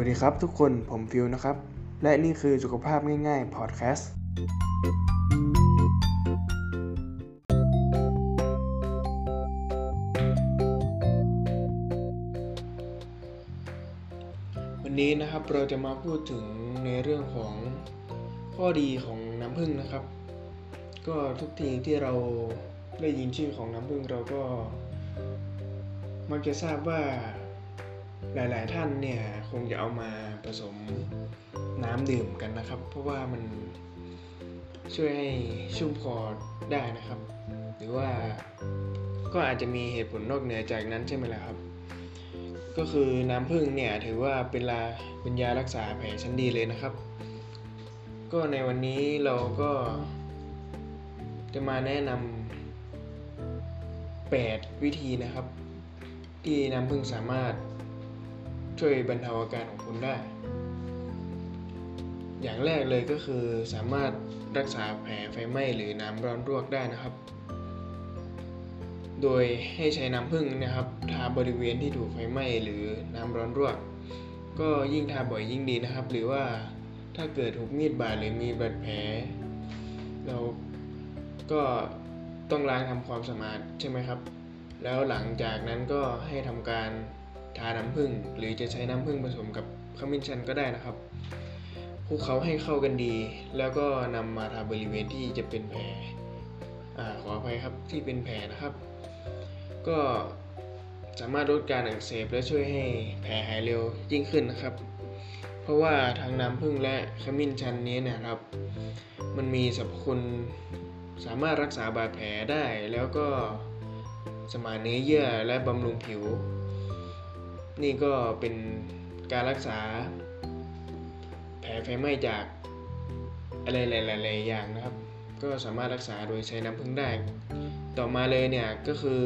วัสดีครับทุกคนผมฟิวนะครับ และนี่คือสุขภาพง่ายๆพอดแคสต์วันนี้นะครับเราจะมาพูดถึงในเรื่องของข้อดีของน้ำผึ้งนะครับ ก็ทุกทีที่เราได้ยินชื่อของน้ำผึ้งเราก็มักจะทราบว่า หลาย ๆ ท่านเนี่ยคงจะเอามาผสมน้ำดื่มกันนะครับ เพราะว่ามันช่วยให้ชุ่มคอได้นะครับ หรือว่าก็อาจจะมีเหตุผลนอกเหนือจากนั้นใช่ไหมล่ะครับ ก็คือน้ำผึ้งเนี่ยถือว่าเป็นลาเป็นยารักษาแผลชั้นดีเลยนะครับ ก็ในวันนี้เราก็จะมาแนะนำ8วิธีนะครับ ที่น้ำผึ้งสามารถ ช่วยบรรเทาอาการของคุณได้ อย่างแรกเลยก็คือสามารถรักษาแผลไฟไหม้หรือน้ำร้อนรวกได้นะครับ โดยให้ใช้น้ำผึ้งนะครับทาบริเวณที่ถูกไฟไหม้หรือน้ำร้อนรวก ก็ยิ่งทาบ่อยยิ่งดีนะครับ หรือว่าถ้าเกิดถูกมีดบาดหรือมีบาดแผล เราก็ต้องล้างทำความสะอาดใช่ไหมครับ แล้วหลังจากนั้นก็ให้ทำการ ทาน้ำผึ้งหรือจะใช้น้ำผึ้งผสมกับขมิ้นชันก็ได้นะครับคลุกเคล้าให้เข้ากันดี แล้วก็นำมาทาบริเวณที่จะเป็นแผลอขออภัยครับที่เป็นแผลนะครับ ก็สามารถลดการอักเสบและช่วยให้แผลหายเร็วยิ่งขึ้นนะครับ เพราะว่าทางน้ำผึ้งและขมิ้นชันนี้นะครับ มันมีสรรพคุณสามารถรักษาบาดแผลได้แล้วก็สมานเนื้อเยื่อและบำรุงผิว นี่ก็เป็นการรักษาแผลไฟไหม้จากอะไรหลายๆอย่างนะครับ ก็สามารถรักษาโดยใช้น้ำพึ่งได้ ต่อมาเลยเนี่ยก็คือ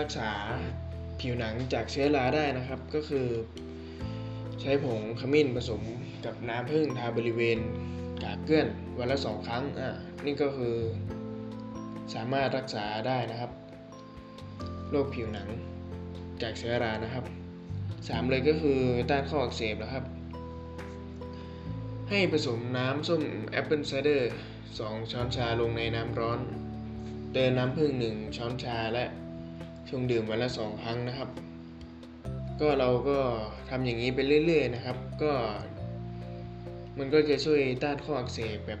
รักษาผิวหนังจากเชื้อราได้นะครับ ก็คือ ใช้ผงขมิ้นผสมกับน้ำผึ้งทาบริเวณกลากเกลื้อนวันละสองครั้งอะนี่ก็คือสามารถรักษาได้นะครับโรคผิวหนัง จากเชื้อรานะครับ 3 เลยก็คือต้านข้ออักเสบนะครับ ให้ผสมน้ำส้ม apple cider 2ช้อนชาลงในน้ำร้อน เติมน้ำผึ้ง1ช้อนชาและชงดื่มวันละ 2 ครั้งนะครับ ก็เราก็ทำอย่างนี้ไปเรื่อย ๆ นะครับ ก็มันก็จะช่วยต้านข้ออักเสบแบบ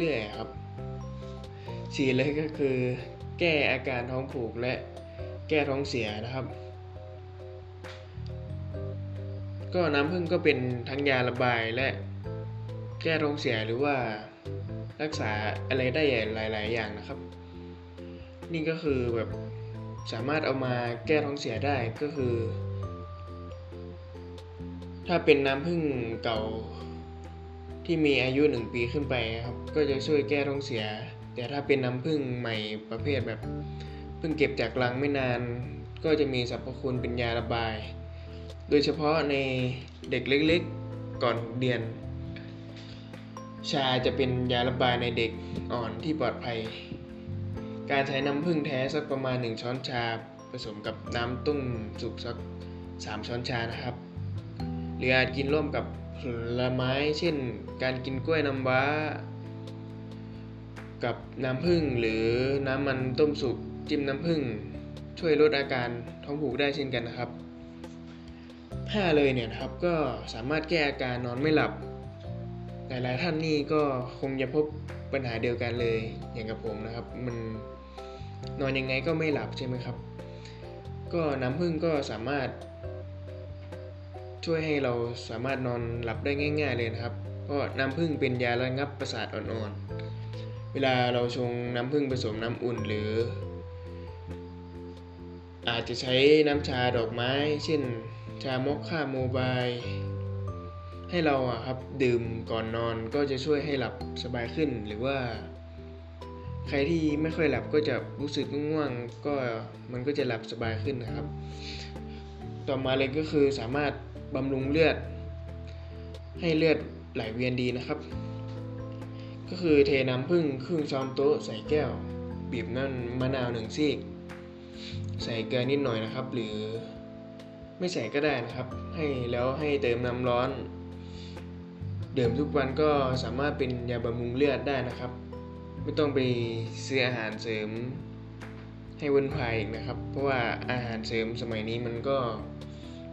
เรื่อยๆครับสี่เลยก็คือ แก้อาการท้องผูกและ แก้ท้องเสียนะครับ ก็น้ำผึ้งก็เป็นทั้งยาระบายและแก้ท้องเสียหรือว่ารักษาอะไรได้หลาย ๆ อย่างนะครับ นี่ก็คือแบบสามารถเอามาแก้ท้องเสียได้ก็คือ ถ้าเป็นน้ำผึ้งเก่าที่มีอายุหนึ่งปีขึ้นไปครับ ก็จะช่วยแก้ท้องเสีย แต่ถ้าเป็นน้ำผึ้งใหม่ประเภทแบบ พิ่งเก็บจากลังไม่นาน ก็จะมีสรรพคุณเป็นยาระบาย โดยเฉพาะในเด็กเล็กๆก่อนเดือน ชาจะเป็นยาระบายในเด็กอ่อนที่ปลอดภัย การใช้น้ำผึ้งแท้สักประมาณ 1 ช้อนชาผสมกับน้ำต้มสุกสัก 3 ช้อนชานะครับ หรืออาจกินร่วมกับผลไม้เช่น การกินกล้วยน้ำว้า กับน้ำผึ้งหรือน้ำมันต้มสุก จิ้มน้ำผึ้งช่วยลดอาการท้องผูกได้เช่นกันนะครับห้าเลยเนี่ยครับก็สามารถแก้อาการนอนไม่หลับ หลายๆท่านนี่ก็คงจะพบปัญหาเดียวกันเลยอย่างกับผมนะครับ มันนอนยังไงก็ไม่หลับใช่ไหมครับ ก็น้ำผึ้งก็สามารถ ช่วยให้เราสามารถนอนหลับได้ง่าย ๆ เลยนะครับเพราะน้ำผึ้งเป็นยาระงับประสาทอ่อนๆ เวลาเราชงน้ำผึ้งผสมน้ำอุ่นหรือ อาจจะใช้น้ำชาดอกไม้ เช่น ชามกค่าโมบาย ให้เราครับดื่มก่อนนอนก็จะช่วยให้หลับสบายขึ้น หรือว่า ใครที่ไม่ค่อยหลับก็จะรู้สึกง่วงก็มันก็จะหลับสบายขึ้นนะครับ ต่อมาเลยก็คือสามารถบำรุงเลือด ให้เลือดไหลเวียนดีนะครับ ก็คือเทน้ำผึ้งครึ่งช้อนโต๊ะใส่แก้ว บีบน้ำมะนาวหนึ่งซีก ใส่เกลือนิดหน่อยนะครับ หรือไม่ใส่ก็ได้นะครับ ให้แล้วให้เติมน้ำร้อน ดื่มทุกวันก็สามารถเป็นยาบำรุงเลือดได้นะครับ ไม่ต้องไปซื้ออาหารเสริมให้วนภายอีกนะครับ เพราะว่าอาหารเสริมสมัยนี้มันก็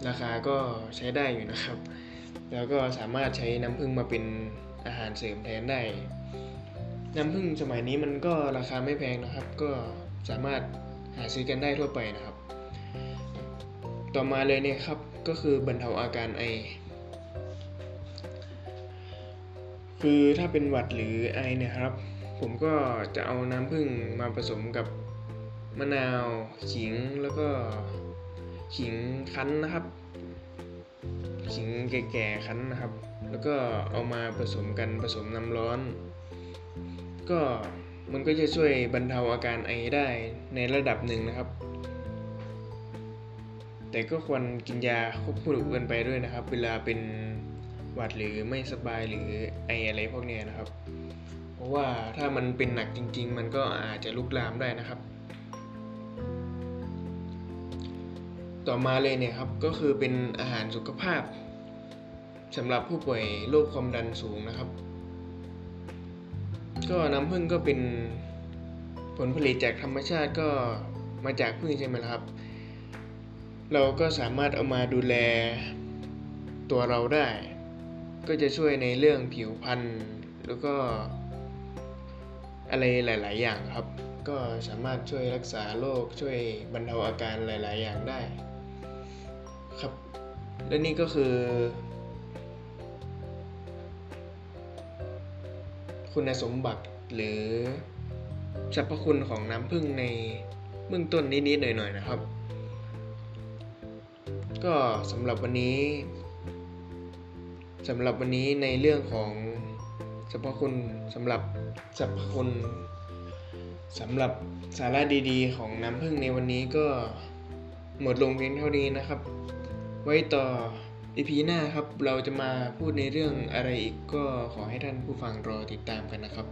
ราคาก็ใช้ได้อยู่นะครับ แล้วก็สามารถใช้น้ำผึ้งมาเป็นอาหารเสริมแทนได้ น้ำผึ้งสมัยนี้มันก็ราคาไม่แพงนะครับ ก็สามารถ หาซื้อกันได้ทั่วไปนะครับ ต่อมาเลยเนี่ยครับก็คือบรรเทาอาการไอ คือถ้าเป็นหวัดหรือไอเนี่ยครับ ผมก็จะเอาน้ำผึ้งมาผสมกับมะนาวขิงแล้วก็ขิงคั้นนะครับ ขิงแก่ๆคั้นนะครับ แล้วก็เอามาผสมกันผสมน้ำร้อน ก็ มันก็จะช่วยบรรเทาอาการไอได้ในระดับหนึ่งนะครับ แต่ก็ควรกินยาควบคู่กันไปด้วยนะครับ เวลาเป็นหวัดหรือไม่สบายหรือไออะไรพวกนี้นะครับ เพราะว่าถ้ามันเป็นหนักจริง ๆ มันก็อาจจะลุกลามได้นะครับ ต่อมาเลยเนี่ยครับก็คือเป็นอาหารสุขภาพสำหรับผู้ป่วยโรคความดันสูงนะครับ ก็น้ำผึ้งก็เป็นผลผลิตจากธรรมชาติก็มาจากผึ้งใช่ไหมครับ เราก็สามารถเอามาดูแลตัวเราได้ ก็จะช่วยในเรื่องผิวพรรณแล้วก็อะไรหลาย ๆ อย่างครับ ก็สามารถช่วยรักษาโรคช่วยบรรเทาอาการหลาย ๆ อย่างได้ ครับ และนี่ก็คือ คุณสมบัติหรือสรรพคุณของน้ำผึ้งในเบื้องต้นนิดๆหน่อยๆนะครับ ก็สำหรับวันนี้สำหรับวันนี้ในเรื่องของสรรพคุณสำหรับสรรพคุณสำหรับสาระดีๆ ของน้ำผึ้งในวันนี้ก็หมดลงเพียงเท่านี้นะครับ ไว้ต่อ EP หน้าครับเราจะมาพูดในเรื่องอะไรอีกก็ขอให้ท่านผู้ฟังรอติดตามกันนะครับ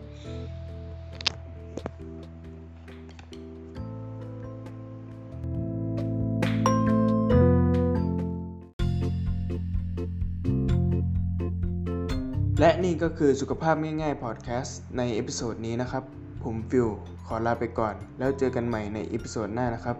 และนี่ก็คือสุขภาพง่ายๆพอดแคสต์ใน episode นี้นะครับ ผมฟิลขอลาไปก่อน แล้วเจอกันใหม่ใน episode หน้านะครับ